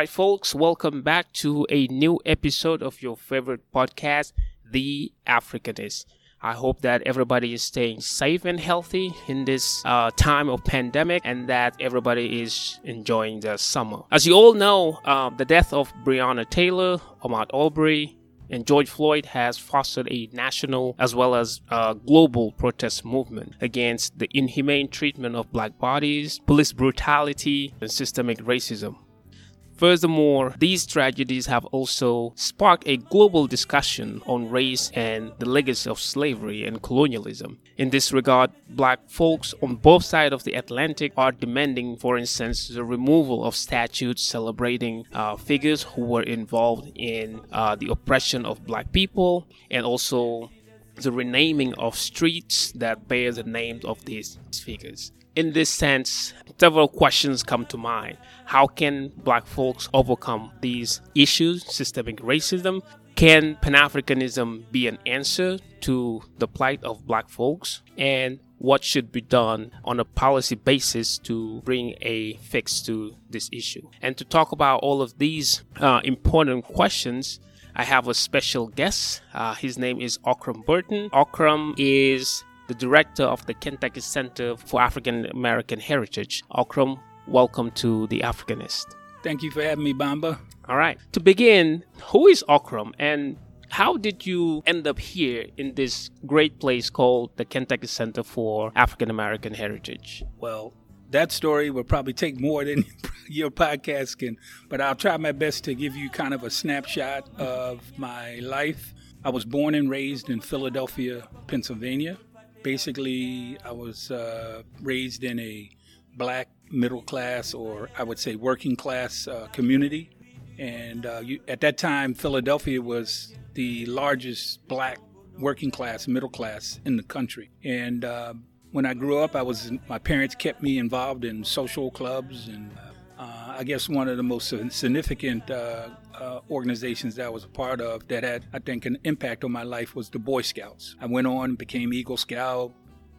Right, folks, welcome back to a new episode of your favorite podcast, The Africanist. I hope that everybody is staying safe and healthy in this uh, time of pandemic and that everybody is enjoying the summer. As you all know, uh, the death of Breonna Taylor, Ahmaud Arbery, and George Floyd has fostered a national as well as a global protest movement against the inhumane treatment of black bodies, police brutality, and systemic racism. Furthermore, these tragedies have also sparked a global discussion on race and the legacy of slavery and colonialism. In this regard, black folks on both sides of the Atlantic are demanding, for instance, the removal of statues celebrating uh, figures who were involved in uh, the oppression of black people and also the renaming of streets that bear the names of these figures. In this sense, several questions come to mind. How can black folks overcome these issues, systemic racism? Can Pan Africanism be an answer to the plight of black folks? And what should be done on a policy basis to bring a fix to this issue? And to talk about all of these uh, important questions, I have a special guest. Uh, his name is Aukram Burton. Aukram is the director of the Kentucky Center for African American Heritage. Aukram, welcome to The Africanist. Thank you for having me, Bamba. All right. To begin, who is Aukram and how did you end up here in this great place called the Kentucky Center for African American Heritage? Well, that story will probably take more than your podcast can, but I'll try my best to give you kind of a snapshot of my life. I was born and raised in Philadelphia, Pennsylvania basically, I was uh, raised in a black middle class, or I would say working class uh, community. And uh, you, at that time, Philadelphia was the largest black working class, middle class in the country. And uh, when I grew up, I was my parents kept me involved in social clubs and uh, I guess one of the most significant uh, uh, organizations that I was a part of that had, I think, an impact on my life was the Boy Scouts. I went on, became Eagle Scout,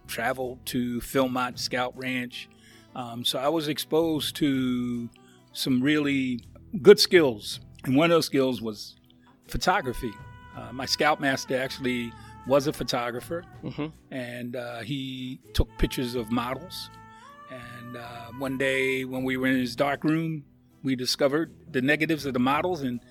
traveled to Philmont Scout Ranch. Um, so I was exposed to some really good skills. And one of those skills was photography. Uh, my scoutmaster actually was a photographer, mm-hmm. and uh, he took pictures of models and uh, one day when we were in his dark room, we discovered the negatives of the models, and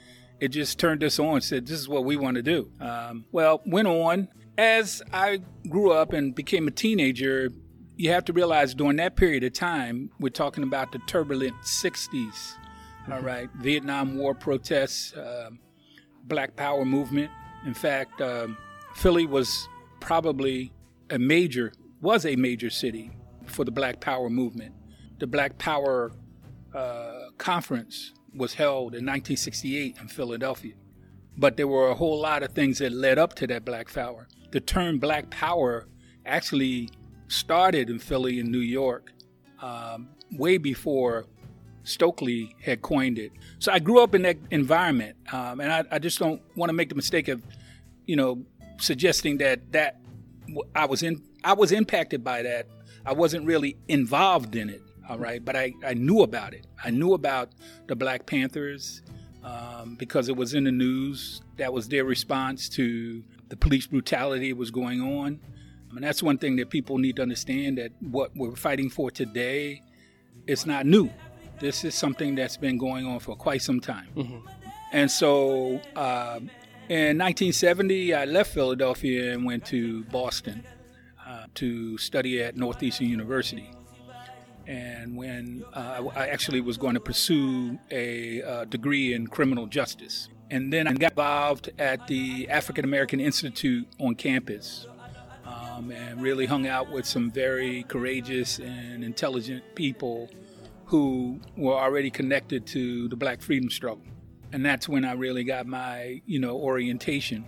it just turned us on. Said, "This is what we want to do." Um, well, went on as I grew up and became a teenager. You have to realize during that period of time, we're talking about the turbulent '60s. Mm-hmm. All right, Vietnam War protests, uh, Black Power movement. In fact, um, Philly was probably a major was a major city for the Black Power movement. The Black Power uh, conference was held in 1968 in Philadelphia. But there were a whole lot of things that led up to that Black Power. The term Black Power actually started in Philly and New York um, way before Stokely had coined it. So I grew up in that environment, um, and I, I just don't want to make the mistake of, you know, suggesting that that I was in I was impacted by that I wasn't really involved in it, all right, but I, I knew about it. I knew about the Black Panthers um, because it was in the news. That was their response to the police brutality that was going on. And that's one thing that people need to understand that what we're fighting for today is not new. This is something that's been going on for quite some time. Mm-hmm. And so uh, in 1970, I left Philadelphia and went to Boston to study at Northeastern University. And when uh, I actually was going to pursue a uh, degree in criminal justice. And then I got involved at the African American Institute on campus um, and really hung out with some very courageous and intelligent people who were already connected to the black freedom struggle. And that's when I really got my, you know, orientation.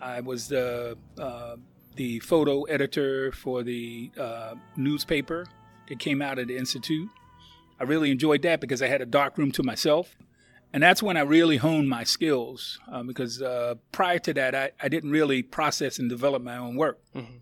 I was the uh, the photo editor for the uh, newspaper that came out of the Institute. I really enjoyed that because I had a dark room to myself. And that's when I really honed my skills uh, because uh, prior to that, I, I, didn't really process and develop my own work. Mm-hmm.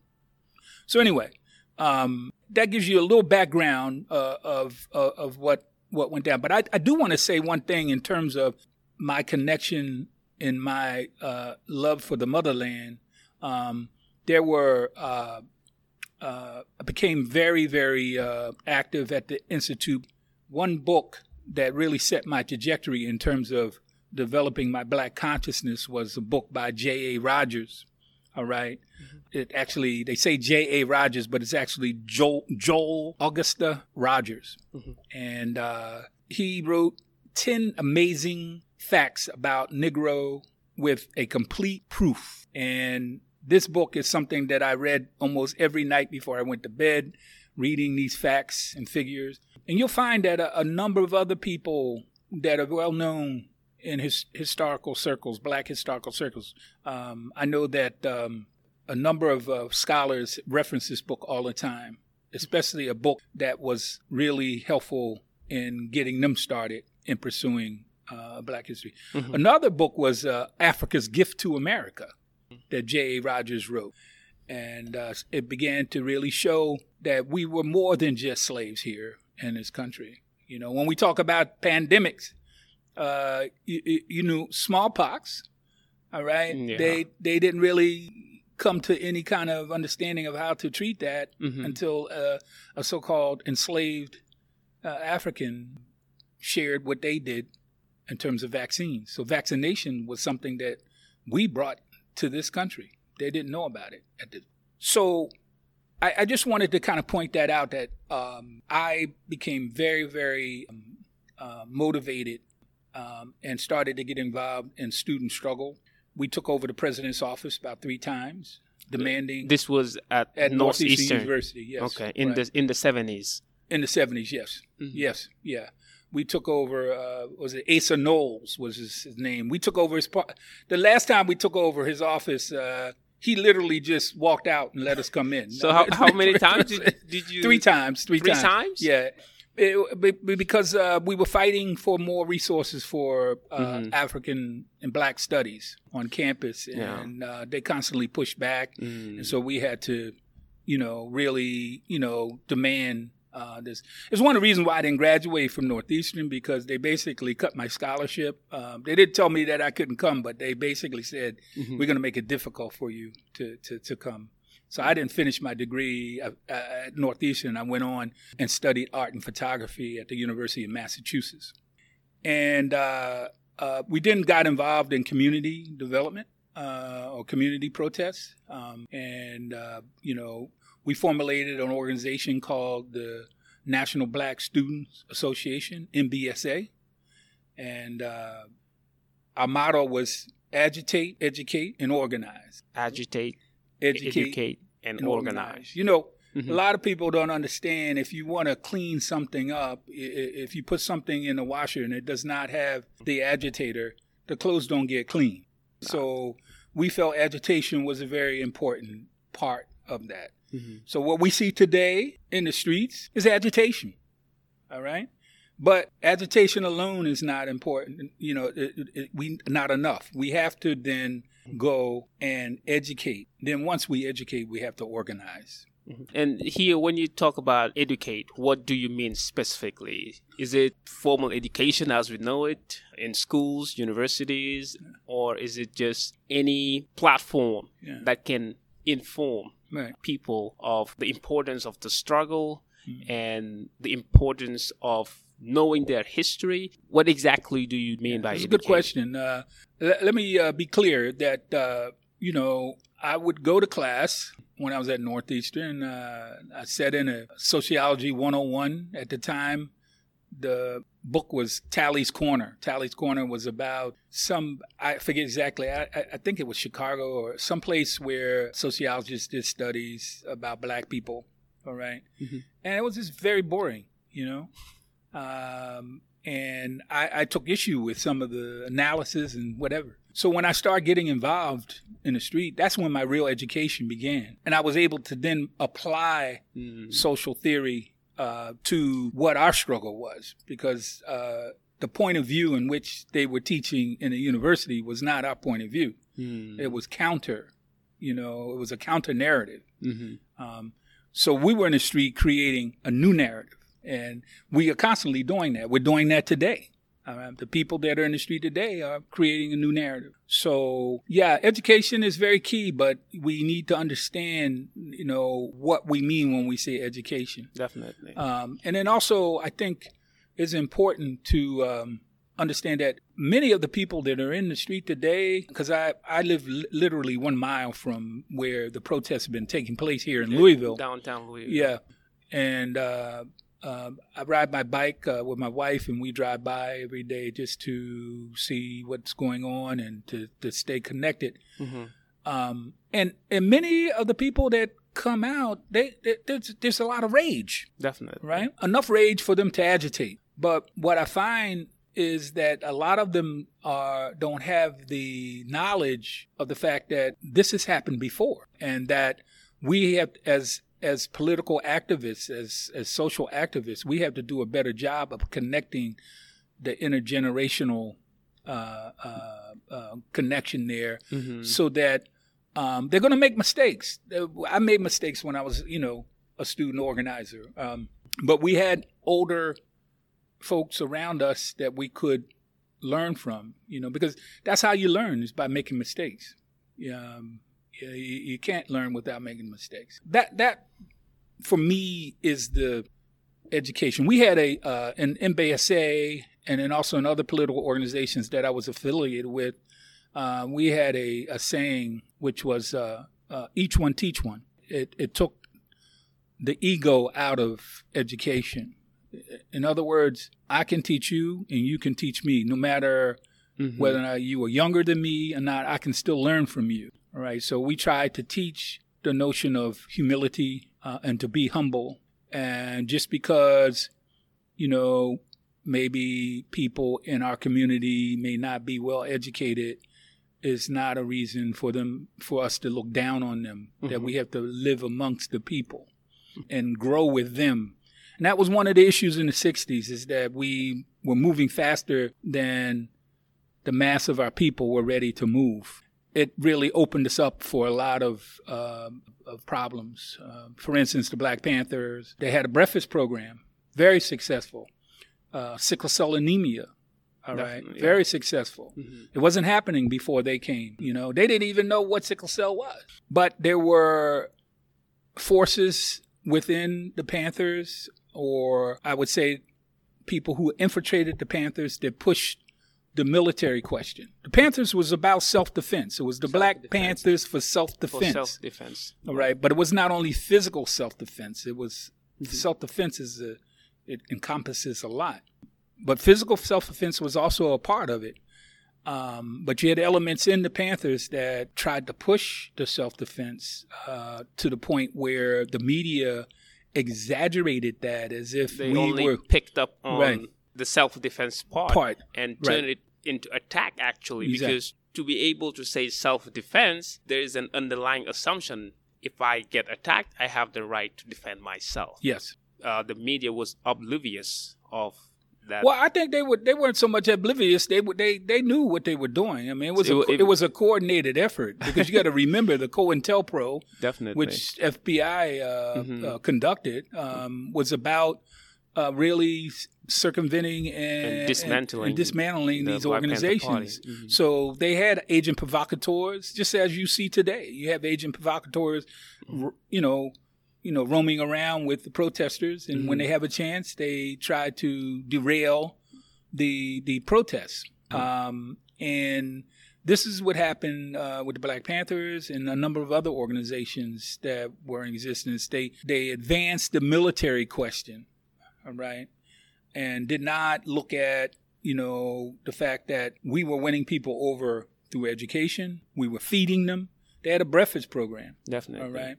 So, anyway, um, that gives you a little background uh, of, uh, of what what went down. But I, I do want to say one thing in terms of my connection and my uh, love for the motherland. Um, there were uh, uh, became very very uh, active at the institute. One book that really set my trajectory in terms of developing my black consciousness was a book by J. A. Rogers. All right? mm-hmm. It actually they say J. A. Rogers, but it's actually Joel, Joel Augusta Rogers, mm-hmm. and uh, he wrote ten amazing facts about Negro with a complete proof. And this book is something that I read almost every night before I went to bed, reading these facts and figures. And you'll find that a, a number of other people that are well known in his historical circles, black historical circles. Um, I know that um, a number of uh, scholars reference this book all the time, especially a book that was really helpful in getting them started in pursuing uh, black history. Mm-hmm. Another book was uh, Africa's Gift to America that J.A. Rogers wrote. And uh, it began to really show that we were more than just slaves here in this country. You know, when we talk about pandemics, uh, you, you, know, smallpox. All right, yeah. they they didn't really come to any kind of understanding of how to treat that mm-hmm. until uh, a so-called enslaved uh, African shared what they did in terms of vaccines. So vaccination was something that we brought to this country. They didn't know about it. The, so I, I, just wanted to kind of point that out that um, I became very, very um, uh, motivated um, and started to get involved in student struggle. We took over the president's office about three times, demanding. This was at, at Northeastern University. Yes. Okay. In right. the in the seventies. In the seventies, yes, mm-hmm. yes, yeah. We took over. Uh, was it Asa Knowles was his, his, name? We took over his. Part. The last time we took over his office, uh, he literally just walked out and let us come in. So how, how many times did, did you? Three times. Three, three times. times. Yeah. It, because uh, we were fighting for more resources for uh, mm-hmm. African and Black studies on campus, and yeah. uh, they constantly pushed back, mm. and so we had to, you know, really, you know, demand uh, this. It's one of the reasons why I didn't graduate from Northeastern because they basically cut my scholarship. Um, they didn't tell me that I couldn't come, but they basically said mm-hmm. we're going to make it difficult for you to to, to come. So I didn't finish my degree at, at Northeastern. I went on and studied art and photography at the University of Massachusetts. And uh, uh, we then got involved in community development uh, or community protests. Um, and, uh, you know, we formulated an organization called the National Black Students Association, NBSA. And uh, our motto was agitate, educate, and organize. Agitate, educate, educate and, and organize. organize. You know, mm-hmm. a lot of people don't understand if you want to clean something up, if you put something in the washer and it does not have the agitator, the clothes don't get clean. No. So we felt agitation was a very important part of that. Mm-hmm. So what we see today in the streets is agitation. All right? But agitation alone is not important. You know, it, it, we not enough. We have to then go and educate. Then once we educate, we have to organize. Mm-hmm. And here, when you talk about educate, what do you mean specifically? Is it formal education as we know it in schools, universities, or is it just any platform yeah. that can inform right. people of the importance of the struggle mm-hmm. and the importance of knowing their history? What exactly do you mean by That's a good question. Uh, l- let me uh, be clear that, uh, you know, I would go to class when I was at Northeastern. Uh, I sat in a Sociology 101 at the time. The book was Tally's Corner. Tally's Corner was about some, I forget exactly, I, I think it was Chicago or some place where sociologists did studies about black people. All right? mm-hmm. And it was just very boring, you know? Um, and I, I, took issue with some of the analysis and whatever. So when I started getting involved in the street, that's when my real education began, and I was able to then apply mm. social theory uh, to what our struggle was, because uh, the point of view in which they were teaching in the university was not our point of view. Mm. It was counter, you know, it was a counter narrative. Mm-hmm. Um, so we were in the street creating a new narrative And we are constantly doing that. We're doing that today. Uh, the people that are in the street today are creating a new narrative. So, yeah, education is very key, but we need to understand, you know, what we mean when we say education. Definitely. Um, and then also, I think it's important to um, understand that many of the people that are in the street today, because I, I live li- literally one mile from where the protests have been taking place here in Louisville. Downtown Louisville. Yeah. And uh, uh, I ride my bike uh, with my wife, and we drive by every day just to see what's going on and to, to stay connected. Mm-hmm. Um, and and many of the people that come out, they, they there's there's a lot of rage, Definitely. right? Enough rage for them to agitate. But what I find is that a lot of them are don't have the knowledge of the fact that this has happened before, and that we have as as political activists, as as social activists, we have to do a better job of connecting the intergenerational uh, uh, uh, connection there, Mhm. so that um, they're going to make mistakes. I made mistakes when I was, you know, a student organizer, um, but we had older folks around us that we could learn from, you know, because that's how you learn is by making mistakes. Um, you, you can't learn without making mistakes. That that for me is the education. We had a uh, an NBSA and then also in other political organizations that I was affiliated with. Uh, we had a, a saying which was uh, uh, "each one teach one." It, it took the ego out of education. In other words, I can teach you and you can teach me, no matter Mhm. whether or not you are younger than me or not. I can still learn from you. All right. So we try to teach the notion of humility uh, and to be humble. And just because, you know, maybe people in our community may not be well educated is not a reason for them for us to look down on them that Mhm. we have to live amongst the people and grow with them and that was one of the issues in the 60s is that we were moving faster than the mass of our people were ready to move it really opened us up for a lot of, uh, of problems. Uh, for instance, the Black Panthers, they had a breakfast program, very successful. Uh, sickle cell anemia, all right, Definitely, yeah. very successful. Mhm. It wasn't happening before they came. You know, they didn't even know what sickle cell was. But there were forces within the Panthers, or I would say people who infiltrated the Panthers that pushed the military question. The Panthers was about self-defense. It was the Black Panthers for self-defense. For self-defense. All right, but it was not only physical self-defense. It was self-defense is a, it encompasses a lot, but physical self-defense was also a part of it. Um, but you had elements in the Panthers that tried to push the self-defense uh, to the point where the media exaggerated that as if They we only were picked up on Right. The self-defense part, Part, and right. it into attack actually Exactly. because to be able to say self-defense there is an underlying assumption if i get attacked i have the right to defend myself yes. uh, the media was oblivious of that Well, I think they were they weren't so much oblivious. They they they knew what they were doing. I mean, it was So a, it- it, was a coordinated effort because you got to remember the COINTELPRO, definitely which FBI uh, Mhm. uh, conducted, um, was about uh, really circumventing and, And dismantling and dismantling the these Black organizations. Mhm. So they had agent provocateurs, just as you see today. You have agent provocateurs, Mm-hmm. you know, you know, roaming around with the protesters, and Mm-hmm. when they have a chance, they try to derail the the protests. Mm-hmm. Um, and this is what happened uh, with the Black Panthers and a number of other organizations that were in existence. They they advanced the military question, all right, and did not look at you know the fact that we were winning people over through education. We were feeding them. They had a breakfast program. definitely All right.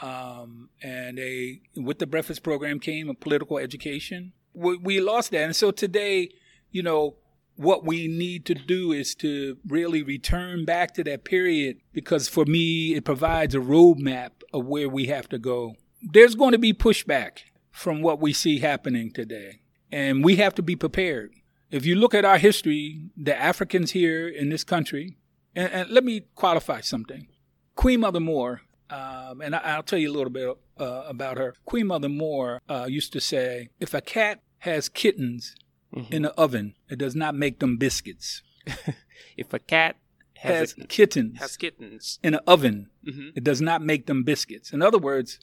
Um, and they, with the breakfast program came a political education. We, we lost that. And so today, you know, what we need to do is to really return back to that period because for me, it provides a roadmap of where we have to go. There's going to be pushback from what we see happening today, and we have to be prepared. If you look at our history, the Africans here in this country, and, and let me qualify something. Queen Mother Moore um, and I, will tell you a little bit uh, about her. Queen Mother Moore uh, used to say, "If a cat has kittens mm-hmm. in the oven, it does not make them biscuits." if a cat has, has a, kittens has kittens in an oven, mm-hmm. it does not make them biscuits. In other words,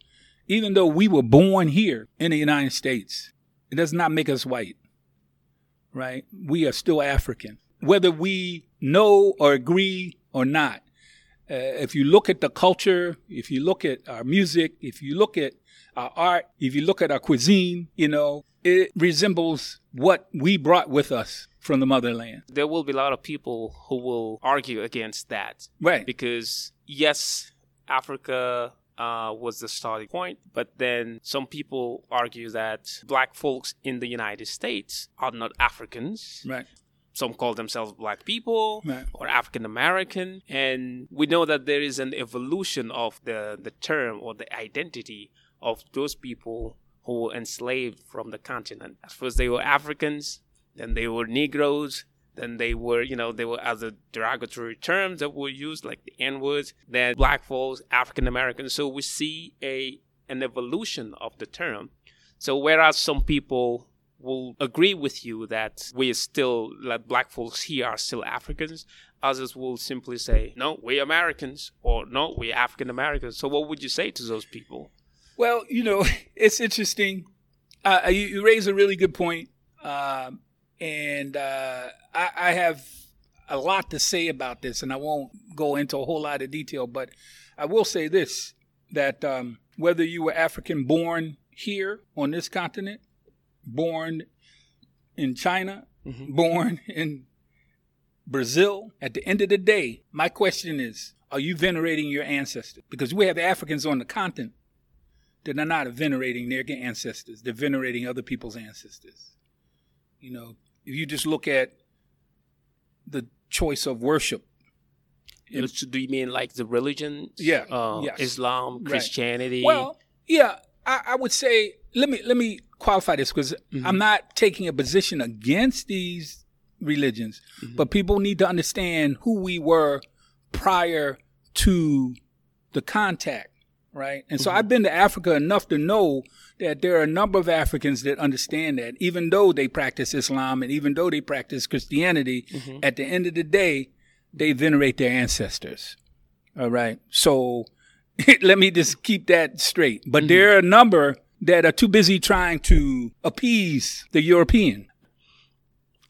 even though we were born here in the United States, it does not make us white. Right? We are still African, whether we know or agree or not. Uh, if you look at the culture, if you look at our music, if you look at our art, if you look at our cuisine, you know, it resembles what we brought with us from the motherland. There will be a lot of people who will argue against that. Right. Because, yes, Africa uh, was the starting point. But then some people argue that black folks in the United States are not Africans. Right some call themselves black people right. or African American. And we know that there is an evolution of the, the term or the identity of those people who were enslaved from the continent. At first, they were Africans, then they were Negroes, then they were, you know, they were other derogatory terms that were used, like the N words, then black folks, African Americans. So we see a an evolution of the term. So whereas some people will agree with you that we are still like black folks here are still Africans. Others will simply say, "No, we're Americans," or "No, we're African Americans." So, what would you say to those people? Well, you know, it's interesting. Uh, you, you, raise a really good point, uh, and uh, I, I have a lot to say about this, and I won't go into a whole lot of detail, but I will say this: that um, whether you were African born here on this continent born in China, mm-hmm. born in Brazil. At the end of the day, my question is are you venerating your ancestors? Because we have Africans on the continent that are not venerating their ancestors, they're venerating other people's ancestors. You know, if you just look at the choice of worship. do you mean like the religion? Yeah. Uh, yes. Islam, Christianity? Right. Well, yeah, I, I, would say let me let me qualify this because mm-hmm. I'm not taking a position against these religions, mm-hmm. but people need to understand who we were prior to the contact, right? And so mm-hmm. I've been to Africa enough to know that there are a number of Africans that understand that, even though they practice Islam and even though they practice Christianity, mm-hmm. at the end of the day, they venerate their ancestors. All right. So let me just keep that straight. But mm-hmm. there are a number that are too busy trying to appease the European.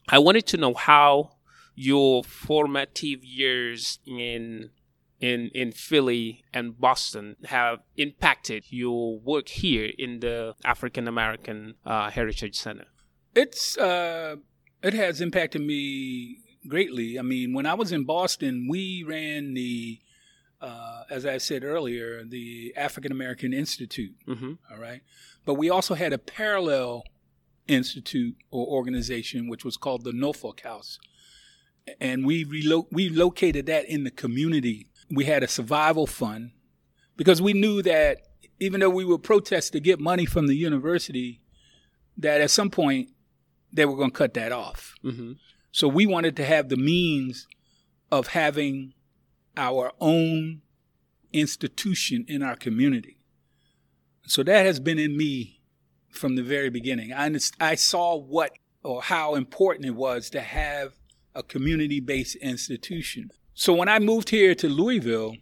I wanted to know how your formative years in in in Philly and Boston have impacted your work here in the African American uh, Heritage Center. It's uh, it has impacted me greatly. I mean, when I was in Boston, we ran the uh, as I said earlier, the African American Institute. Mm-hmm. All right. But we also had a parallel institute or organization, which was called the Norfolk House. And we, relo- we located that in the community. We had a survival fund because we knew that even though we would protest to get money from the university, that at some point they were going to cut that off. Mm-hmm. So we wanted to have the means of having our own institution in our community. So that has been in me from the very beginning. I, I saw what or how important it was to have a community based institution. So when I moved here to Louisville,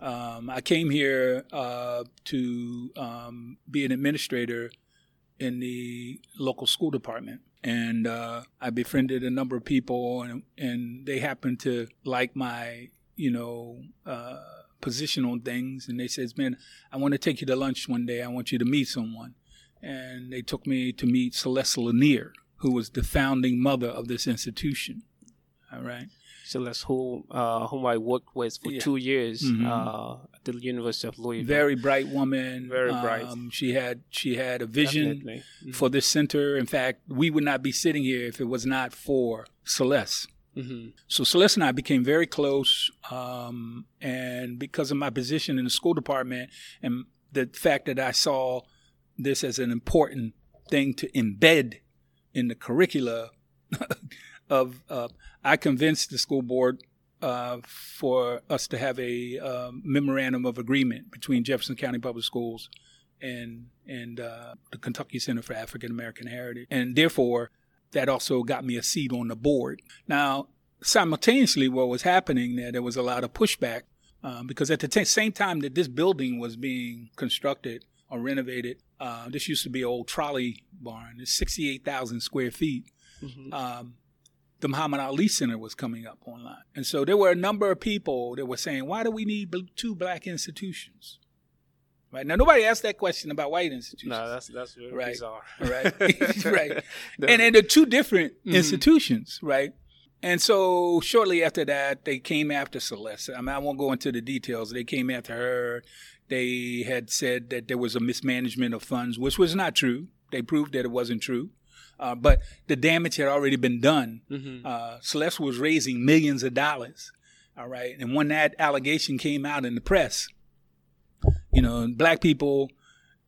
um, I came here uh, to um, be an administrator in the local school department. And uh, I befriended a number of people, and, and they happened to like my you know, uh, position on things. And they says, man, I want to take you to lunch one day. I want you to meet someone. And they took me to meet Celeste Lanier, who was the founding mother of this institution. All right. Celeste, who uh, whom I worked with for yeah. two years mm-hmm. uh, at the University of Louisville. Very bright woman. Very bright. Um, she had she had a vision mm-hmm. for this center. In fact, we would not be sitting here if it was not for Celeste. Mm-hmm. So Celeste and I became very close, um, and because of my position in the school department and the fact that I saw this as an important thing to embed in the curricula of, uh, I convinced the school board uh, for us to have a um, memorandum of agreement between Jefferson County Public Schools and and uh, the Kentucky Center for African American Heritage, and therefore that also got me a seat on the board. Now, simultaneously, what was happening there, there was a lot of pushback um, because at the t- same time that this building was being constructed or renovated, uh, this used to be an old trolley barn. It's 68,000 square feet. Mm-hmm. Um, the Muhammad Ali Center was coming up online. And so there were a number of people that were saying, why do we need two black institutions? Right now, nobody asked that question about white institutions. No, that's that's really right. bizarre. Right, right. and and they're two different mm-hmm. institutions, right? And so shortly after that, they came after Celeste. I mean, I won't go into the details. They came after her. They had said that there was a mismanagement of funds, which was not true. They proved that it wasn't true. Uh, but the damage had already been done. Mm-hmm. Uh, Celeste was raising millions of dollars. All right. And when that allegation came out in the press, you know, black people,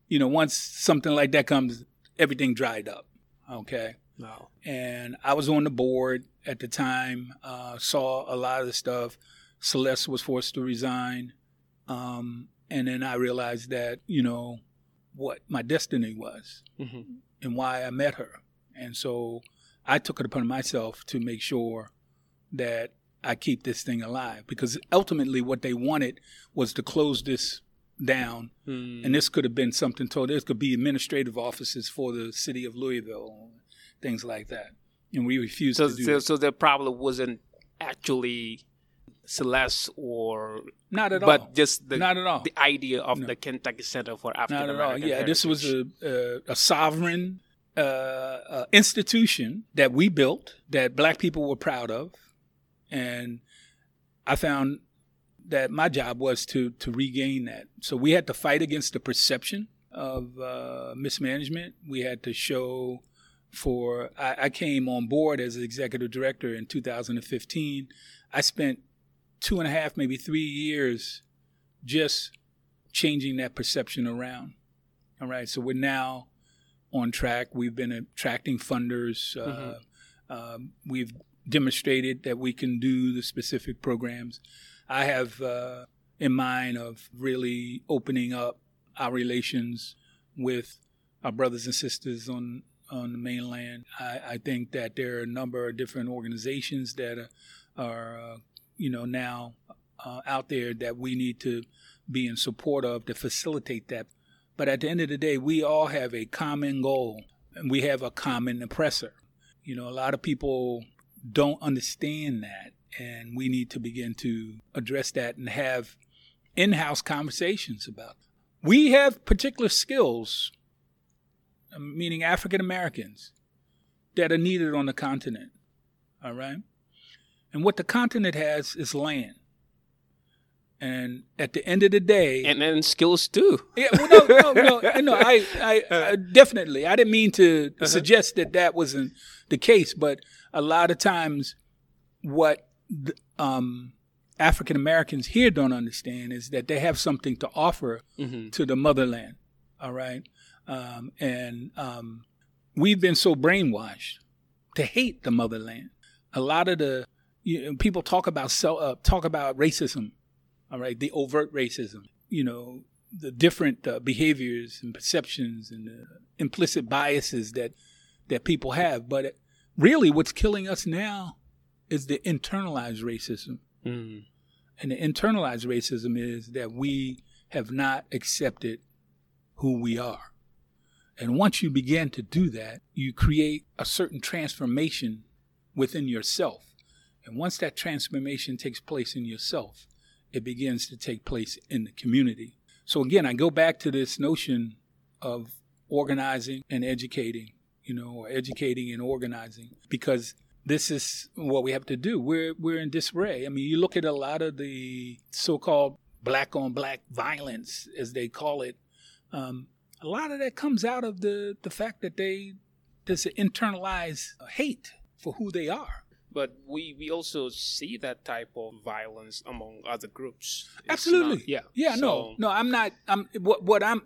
you know, once something like that comes, everything dried up. Okay. No. And I was on the board at the time, uh, saw a lot of the stuff. Celeste was forced to resign. Um, and then I realized that, you know, what my destiny was mm-hmm. and why I met her. And so I took it upon myself to make sure that I keep this thing alive because ultimately what they wanted was to close this down. Hmm. And this could have been something told. This could be administrative offices for the city of Louisville, things like that. And we refused so, to do so, that. So the problem wasn't actually Celeste or not at but all, but just the not at all. the idea of no. the Kentucky Center for African American. Not at all. Yeah, Heritage. this was a, a, a sovereign uh, uh, institution that we built that Black people were proud of, and I found that my job was to to regain that. So we had to fight against the perception of uh, mismanagement. We had to show for. I, I came on board as executive director in 2015. I spent two and a half, maybe three years, just changing that perception around. All right, so we're now on track. We've been attracting funders. Uh, mm-hmm. um, we've demonstrated that we can do the specific programs. I have uh, in mind of really opening up our relations with our brothers and sisters on on the mainland. I, I think that there are a number of different organizations that are, are uh, you know, now uh, out there that we need to be in support of to facilitate that. But at the end of the day, we all have a common goal and we have a common oppressor. You know, a lot of people don't understand that and we need to begin to address that and have in-house conversations about it. we have particular skills um, meaning african americans that are needed on the continent all right and what the continent has is land and at the end of the day, and then skills too. Yeah, well, no, no, no, no. I, I, I definitely. I didn't mean to uh-huh. suggest that that wasn't the case, but a lot of times, what um, African Americans here don't understand is that they have something to offer mm-hmm. to the motherland. All right, um, and um, we've been so brainwashed to hate the motherland. A lot of the you know, people talk about uh, talk about racism. All right, the overt racism. You know, the different uh, behaviors and perceptions and the implicit biases that that people have. But really, what's killing us now is the internalized racism. Mm. And the internalized racism is that we have not accepted who we are. And once you begin to do that, you create a certain transformation within yourself. And once that transformation takes place in yourself, it begins to take place in the community. So again, I go back to this notion of organizing and educating, you know, or educating and organizing, because this is what we have to do. We're we're in disarray. I mean, you look at a lot of the so-called black on black violence, as they call it. Um, a lot of that comes out of the the fact that they there's an internalized hate for who they are. But we, we also see that type of violence among other groups. It's Absolutely. Not, yeah. Yeah. So, no. No. I'm not. I'm what what I'm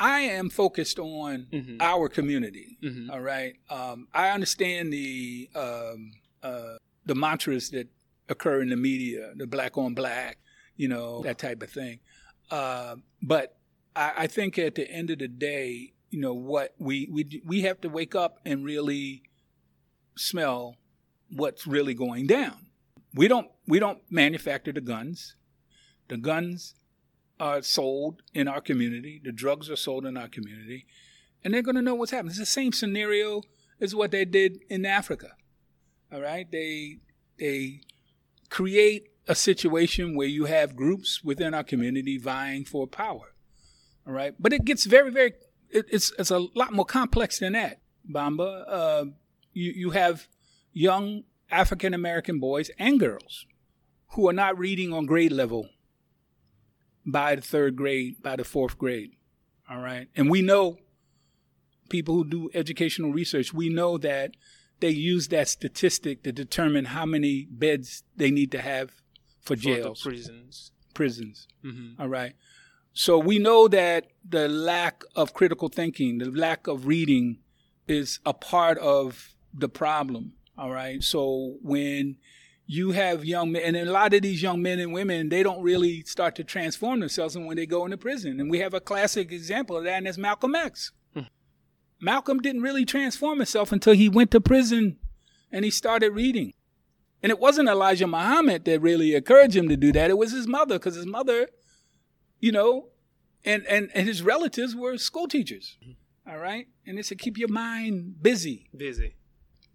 I am focused on mm-hmm. our community. Mm-hmm. All right. Um, I understand the um, uh, the mantras that occur in the media, the black on black, you know, that type of thing. Uh, but I, I think at the end of the day, you know, what we, we, we have to wake up and really smell what's really going down. We don't, we don't manufacture the guns. The guns are sold in our community. The drugs are sold in our community. And they're going to know what's happening. It's the same scenario as what they did in Africa. All right? They, they create a situation where you have groups within our community vying for power. All right? But it gets very, very, it, it's, it's a lot more complex than that, Bamba. Uh, you, you have young African American boys and girls who are not reading on grade level by the third grade, by the fourth grade. All right. And we know people who do educational research, we know that they use that statistic to determine how many beds they need to have for, for jails, prisons. Prisons. Mm-hmm. All right. So we know that the lack of critical thinking, the lack of reading is a part of the problem. All right. So when you have young men, and a lot of these young men and women, they don't really start to transform themselves when they go into prison. And we have a classic example of that, and that's Malcolm X. Hmm. Malcolm didn't really transform himself until he went to prison and he started reading. And it wasn't Elijah Muhammad that really encouraged him to do that. It was his mother, because his mother, you know, and, and, and his relatives were school teachers. Mm-hmm. All right? And they said, keep your mind busy. Busy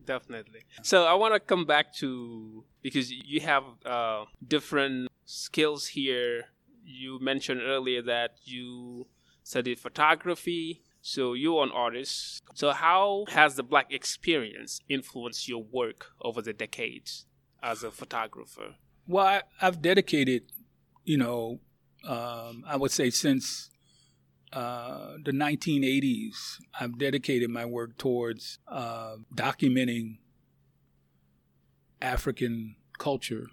definitely. So I want to come back to because you have uh, different skills here. You mentioned earlier that you studied photography, so you're an artist. So how has the black experience influenced your work over the decades as a photographer? Well, I, have dedicated, you know, um, I would say since uh, the 1980s, I've dedicated my work towards uh, documenting African culture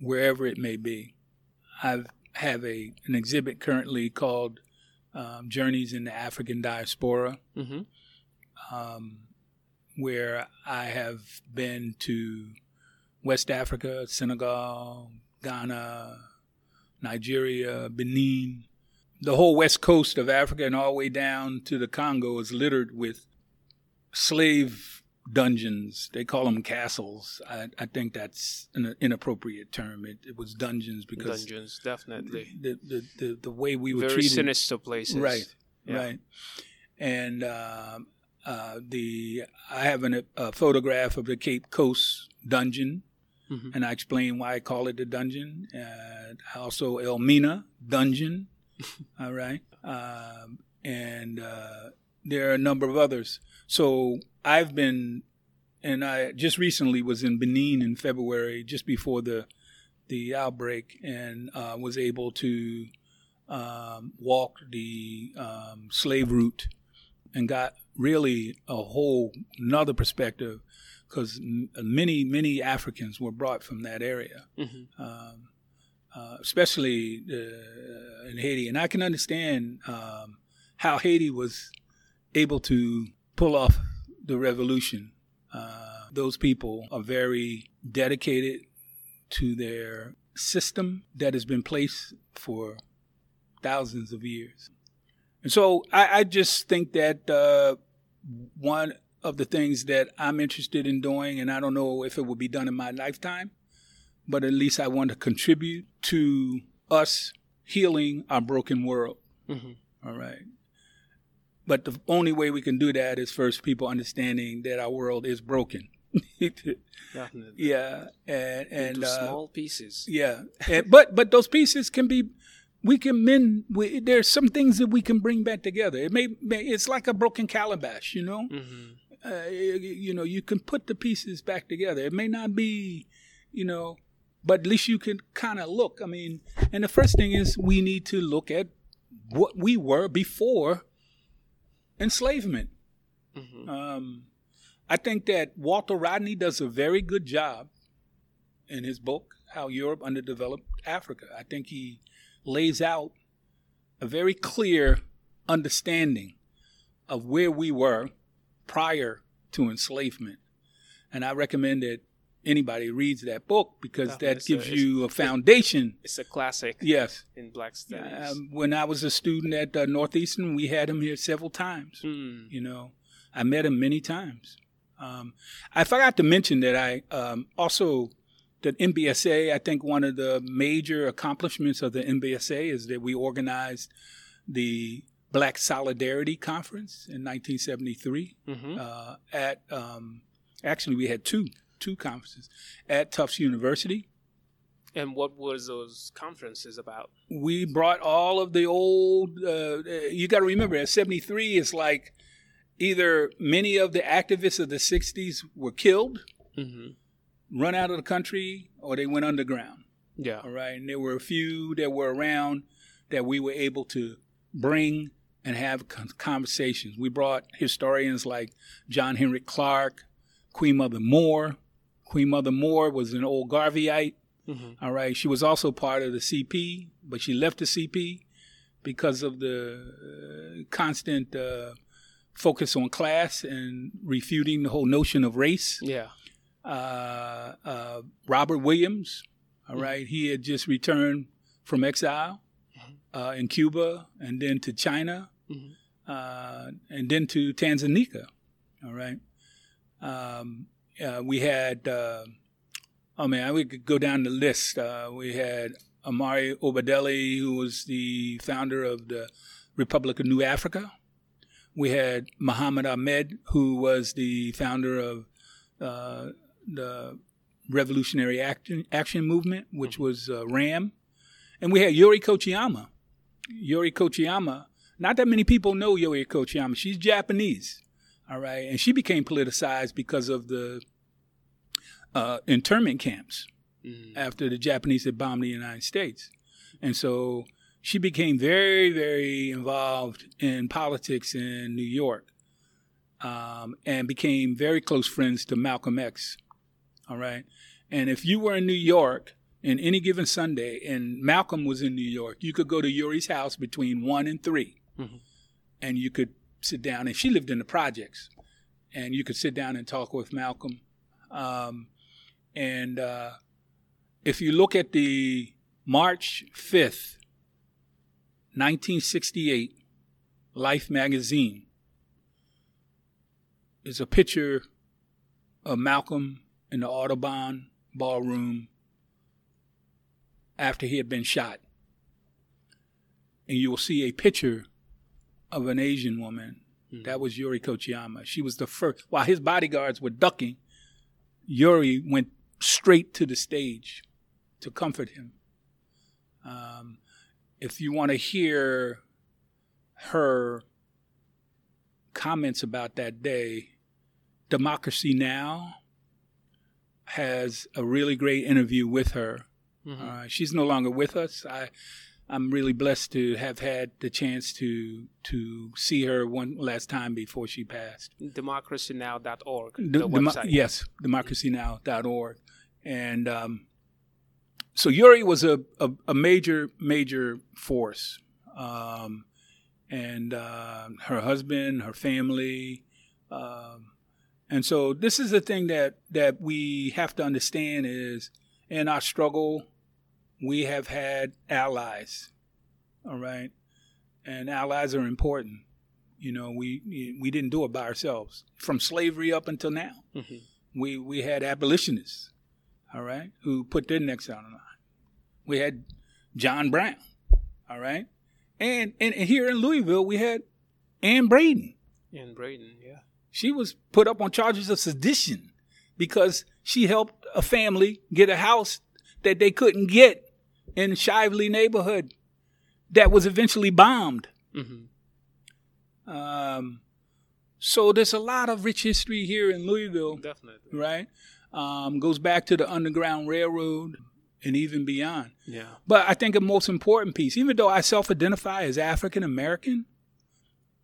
wherever it may be. I have a an exhibit currently called um, Journeys in the African Diaspora, mm-hmm. um, where I have been to West Africa, Senegal, Ghana, Nigeria, Benin, the whole west coast of Africa and all the way down to the Congo is littered with slave dungeons. They call them castles. I, I think that's an inappropriate term. It, it, was dungeons because dungeons, definitely. The the the, the way we were very treated, sinister places. Right, yeah. right. And uh, uh, the I have an, a photograph of the Cape Coast dungeon. Mm-hmm. And I explain why I call it the dungeon. Uh, also, Elmina dungeon, all right. Um, and uh, there are a number of others. So I've been, and I just recently was in Benin in February, just before the the outbreak, and uh, was able to um, walk the um, slave route and got really a whole another perspective because many many Africans were brought from that area. Mm-hmm. Um, uh, especially uh, in Haiti. And I can understand um, how Haiti was able to pull off the revolution. Uh, those people are very dedicated to their system that has been placed for thousands of years. And so I, I just think that uh, one of the things that I'm interested in doing, and I don't know if it will be done in my lifetime, but at least I want to contribute to us healing our broken world. Mm-hmm. All right. But the only way we can do that is first people understanding that our world is broken. Definitely. Yeah, and and uh, small pieces. Yeah, and, but but those pieces can be. We can mend. We, there's some things that we can bring back together. It may, may it's like a broken calabash, you know. Mm-hmm. Uh, you, you know, you can put the pieces back together. It may not be, you know, but at least you can kind of look. I mean, and the first thing is we need to look at what we were before enslavement. Mm-hmm. Um, I think that Walter Rodney does a very good job in his book, How Europe Underdeveloped Africa. I think he lays out a very clear understanding of where we were prior to enslavement. And I recommend that anybody reads that book because Definitely. that gives a- you a foundation. It's a classic Yes. in Black studies. Um, when I was a student at uh, Northeastern, we had him here several times. Hmm. You know, I met him many times. Um, I forgot to mention that I um, also the NBSA. I think one of the major accomplishments of the NBSA is that we organized the Black Solidarity Conference in 1973 Mhm. uh, at. Um, actually, we had two two conferences at Tufts University. And what was those conferences about? we brought all of the old uh, you got to remember at 73 it's like either many of the activists of the 60s were killed hmm run out of the country or they went underground Yeah. all right and there were a few that were around that we were able to bring and have conversations we brought historians like john henrik clarke queen mother moore queen mother moore was an old garveyite hmm all right. She was also part of the CP, but she left the CP because of the uh, constant uh, focus on class and refuting the whole notion of race. Yeah. Uh, uh, Robert Williams, all right, he had just returned from exile uh, in Cuba and then to China Mhm. uh, and then to Tanzania, all right. Um, uh, we had. Uh, Oh man, we could go down the list. Uh, we had Imari Obadele, who was the founder of the Republic of New Afrika. We had Muhammad Ahmed, who was the founder of uh, the Revolutionary Action, Action Movement, which was uh, RAM. And we had Yuri Kochiyama. Yuri Kochiyama, not that many people know Yuri Kochiyama. She's Japanese, all right? And she became politicized because of the uh, internment camps Mm. after the Japanese had bombed the United States. And so she became very, very involved in politics in New York um, and became very close friends to Malcolm X. All right. And if you were in New York in any given Sunday and Malcolm was in New York, you could go to Yuri's house between 1 and 3 Mhm. and you could sit down. And she lived in the projects. And you could sit down and talk with Malcolm. Um, and uh, if you look at the March 5th, 1968 Life magazine, is a picture of Malcolm in the Audubon ballroom after he had been shot. And you will see a picture of an Asian woman. That was Yuri Kochiyama. She was the first. While his bodyguards were ducking, Yuri went straight to the stage to comfort him. Um, if you want to hear her comments about that day, Democracy Now! has a really great interview with her. Mhm. Uh, she's no longer with us. I, I'm really blessed to have had the chance to to see her one last time before she passed. democracynow.org, The- the demo- website. yes, democracynow.org. And um, so Yuri was a, a, a major, major force. Um, and uh, her husband, her family. Um, and so this is the thing that, that we have to understand is in our struggle, we have had allies. All right. And allies are important. You know, we we didn't do it by ourselves. From slavery up until now, Mhm. we we had abolitionists, all right, who put their necks out on the line. We had John Brown, all right, and and, and here in Louisville we had Ann Braden. Ann Braden, yeah. She was put up on charges of sedition because she helped a family get a house that they couldn't get in Shively neighborhood that was eventually bombed. hmm Um, so there's a lot of rich history here in Louisville, Definitely. right? Um, goes back to the Underground Railroad and even beyond. Yeah. But I think the most important piece, even though I self identify as African American,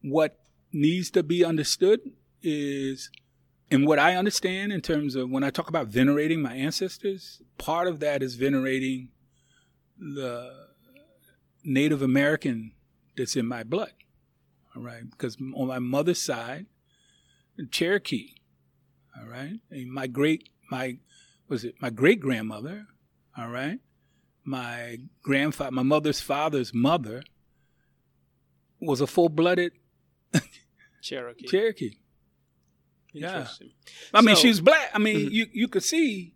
what needs to be understood is, and what I understand in terms of when I talk about venerating my ancestors, part of that is venerating the Native American that's in my blood. All right. Because on my mother's side, Cherokee. All right. And my great, my was it my great grandmother, all right, my grandfather, my mother's father's mother was a full blooded Cherokee. Cherokee. Yeah. I mean, she was black. I mean, Mhm. you you could see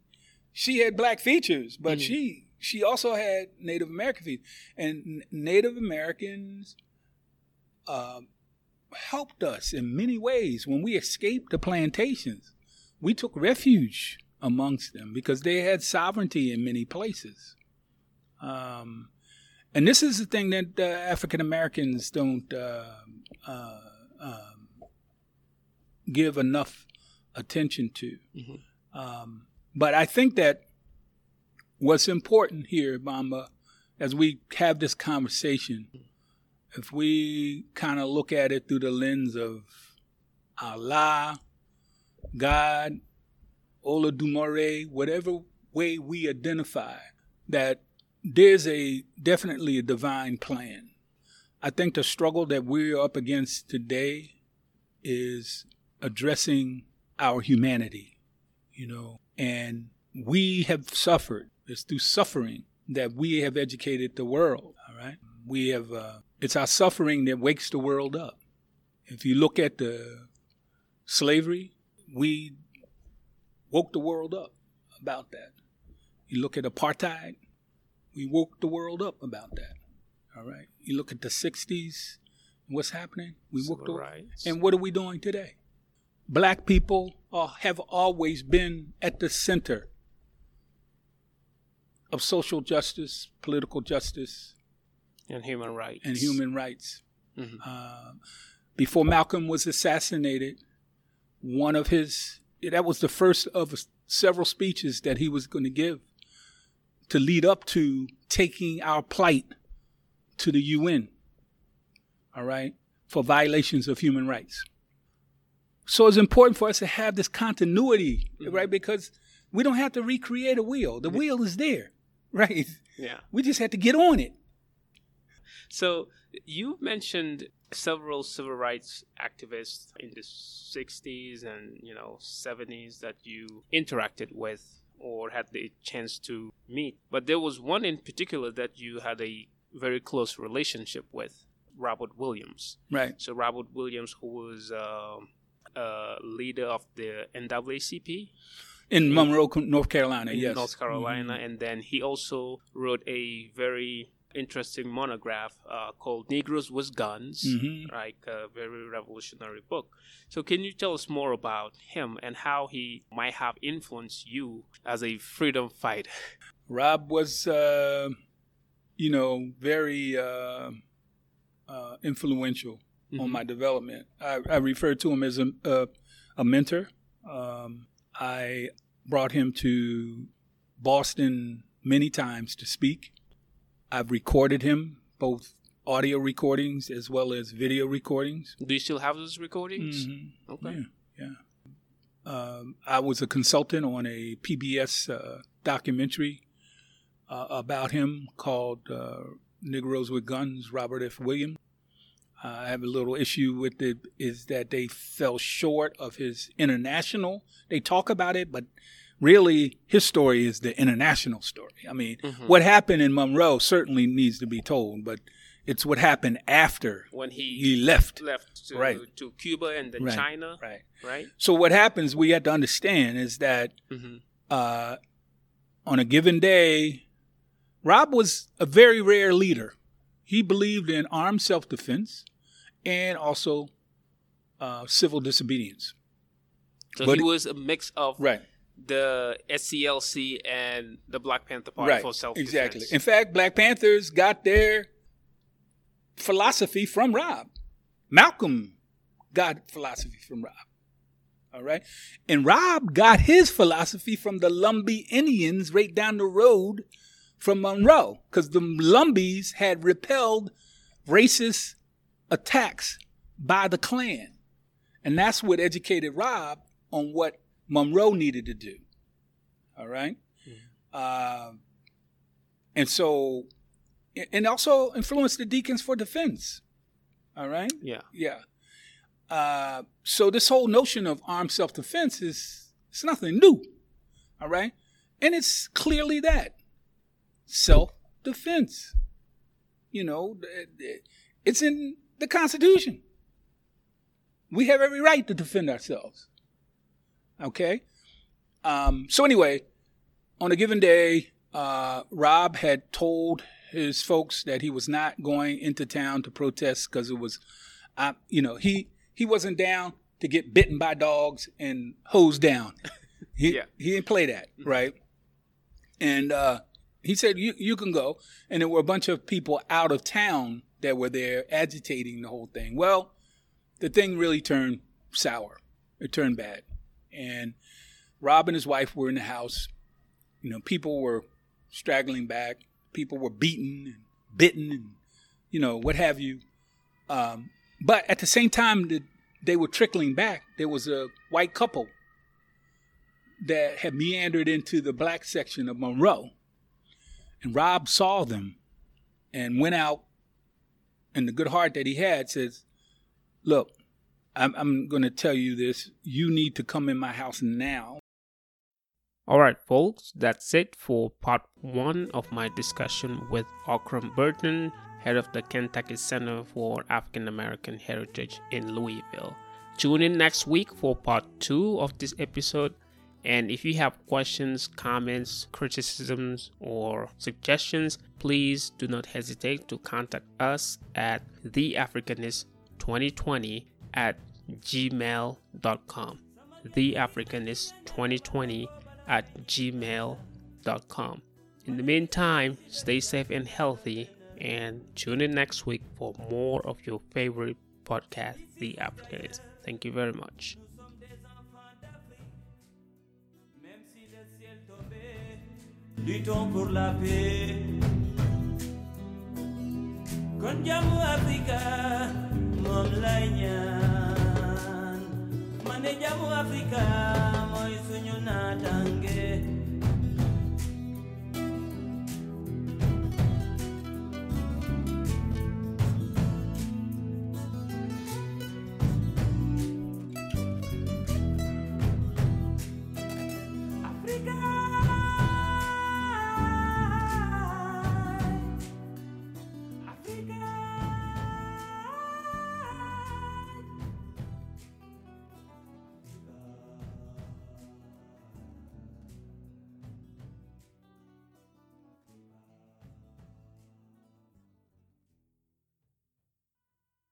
she had black features, but Mhm. she she also had Native American features, and Native Americans um, helped us in many ways when we escaped the plantations. We took refuge amongst them because they had sovereignty in many places. Um, and this is the thing that uh, African Americans don't uh, uh, um, give enough attention to. Mhm. Um, but I think that what's important here, Mamba, as we have this conversation, if we kind of look at it through the lens of Allah, God, Olodumare, whatever way we identify, that there's a definitely a divine plan. I think the struggle that we're up against today is addressing our humanity, you know, and we have suffered. It's through suffering that we have educated the world. All right, we have. Uh, it's our suffering that wakes the world up. If you look at the slavery, we woke the world up about that. You look at apartheid, we woke the world up about that. All right. You look at the '60s, what's happening? We woke the Civil rights. and what are we doing today? Black people are, have always been at the center of social justice, political justice, and human rights. and human rights. Mhm. Uh, before Malcolm was assassinated, one of his that was the first of several speeches that he was going to give to lead up to taking our plight to the UN. All right, for violations of human rights. So it's important for us to have this continuity, right? Because we don't have to recreate a wheel. The wheel is there, right? Yeah. We just had to get on it. So you mentioned several civil rights activists in the 60s and you know 70s that you interacted with or had the chance to meet but there was one in particular that you had a very close relationship with robert williams Right. so robert williams who was uh, leader of the NAACP In Monroe, North Carolina, in yes. North Carolina, and then he also wrote a very interesting monograph uh, called "Negroes with Guns," Mhm. like a very revolutionary book. So, can you tell us more about him and how he might have influenced you as a freedom fighter? Rob was, uh, you know, very uh, uh, influential on Mhm. my development. I, I refer to him as a, a, a mentor. Um, I brought him to Boston many times to speak. I've recorded him, both audio recordings as well as video recordings. Do you still have those recordings? Mhm. Okay. Yeah, yeah. Um, I was a consultant on a PBS uh, documentary uh, about him called uh, Negroes with Guns, Robert F. Williams. I have a little issue with it is that they fell short of his international. They talk about it, but really his story is the international story. I mean, Mhm. what happened in Monroe certainly needs to be told, but it's what happened after When he, he left. left to, Right. to Cuba and then Right. China, Right. right? So what happens we have to understand is that hmm uh, on a given day, Rob was a very rare leader. He believed in armed self defense and also uh, civil disobedience. So But he it- was a mix of Right. the SCLC and the Black Panther Party right. for self Exactly. In fact, Black Panthers got their philosophy from Rob. Malcolm got philosophy from Rob. All right. And Rob got his philosophy from the Lumbee Indians right down the road from Monroe because the Lumbees had repelled racist attacks by the Klan. And that's what educated Rob on what Monroe needed to do. All right. Uh, and so, and also influenced the Deacons for Defense. All right. Yeah. Yeah. Uh, so this whole notion of armed self-defense is it's nothing new. All right. And it's clearly that self defense. You know, it's in the Constitution. We have every right to defend ourselves. Okay? Um, so, anyway, on a given day, uh, Rob had told his folks that he was not going into town to protest because it was, uh, you know, he he wasn't down to get bitten by dogs and hosed down. He Yeah. he didn't play that right, and uh, he said you you can go, and there were a bunch of people out of town that were there agitating the whole thing. Well, the thing really turned sour. It turned bad, and Rob and his wife were in the house. You know, people were straggling back. People were beaten and bitten, and you know what have you. Um, but at the same time that they were trickling back, there was a white couple that had meandered into the black section of Monroe, and Rob saw them and went out. And the good heart that he had says, "Look, I'm, I'm going to tell you this. You need to come in my house now." All right, folks, that's it for part one of my discussion with Aukram Burton, head of the Kentucky Center for African American Heritage in Louisville. Tune in next week for part two of this episode. And if you have questions, comments, criticisms, or suggestions, please do not hesitate to contact us at theafricanist2020 at gmail.com. Theafricanist2020 at gmail.com. In the meantime, stay safe and healthy, and tune in next week for more of your favorite podcast, The Africanist. Thank you very much. luttons pour la paix. Konjamu Africa, mom lay ñaan. Mané jamu Africa moy suñu natangue.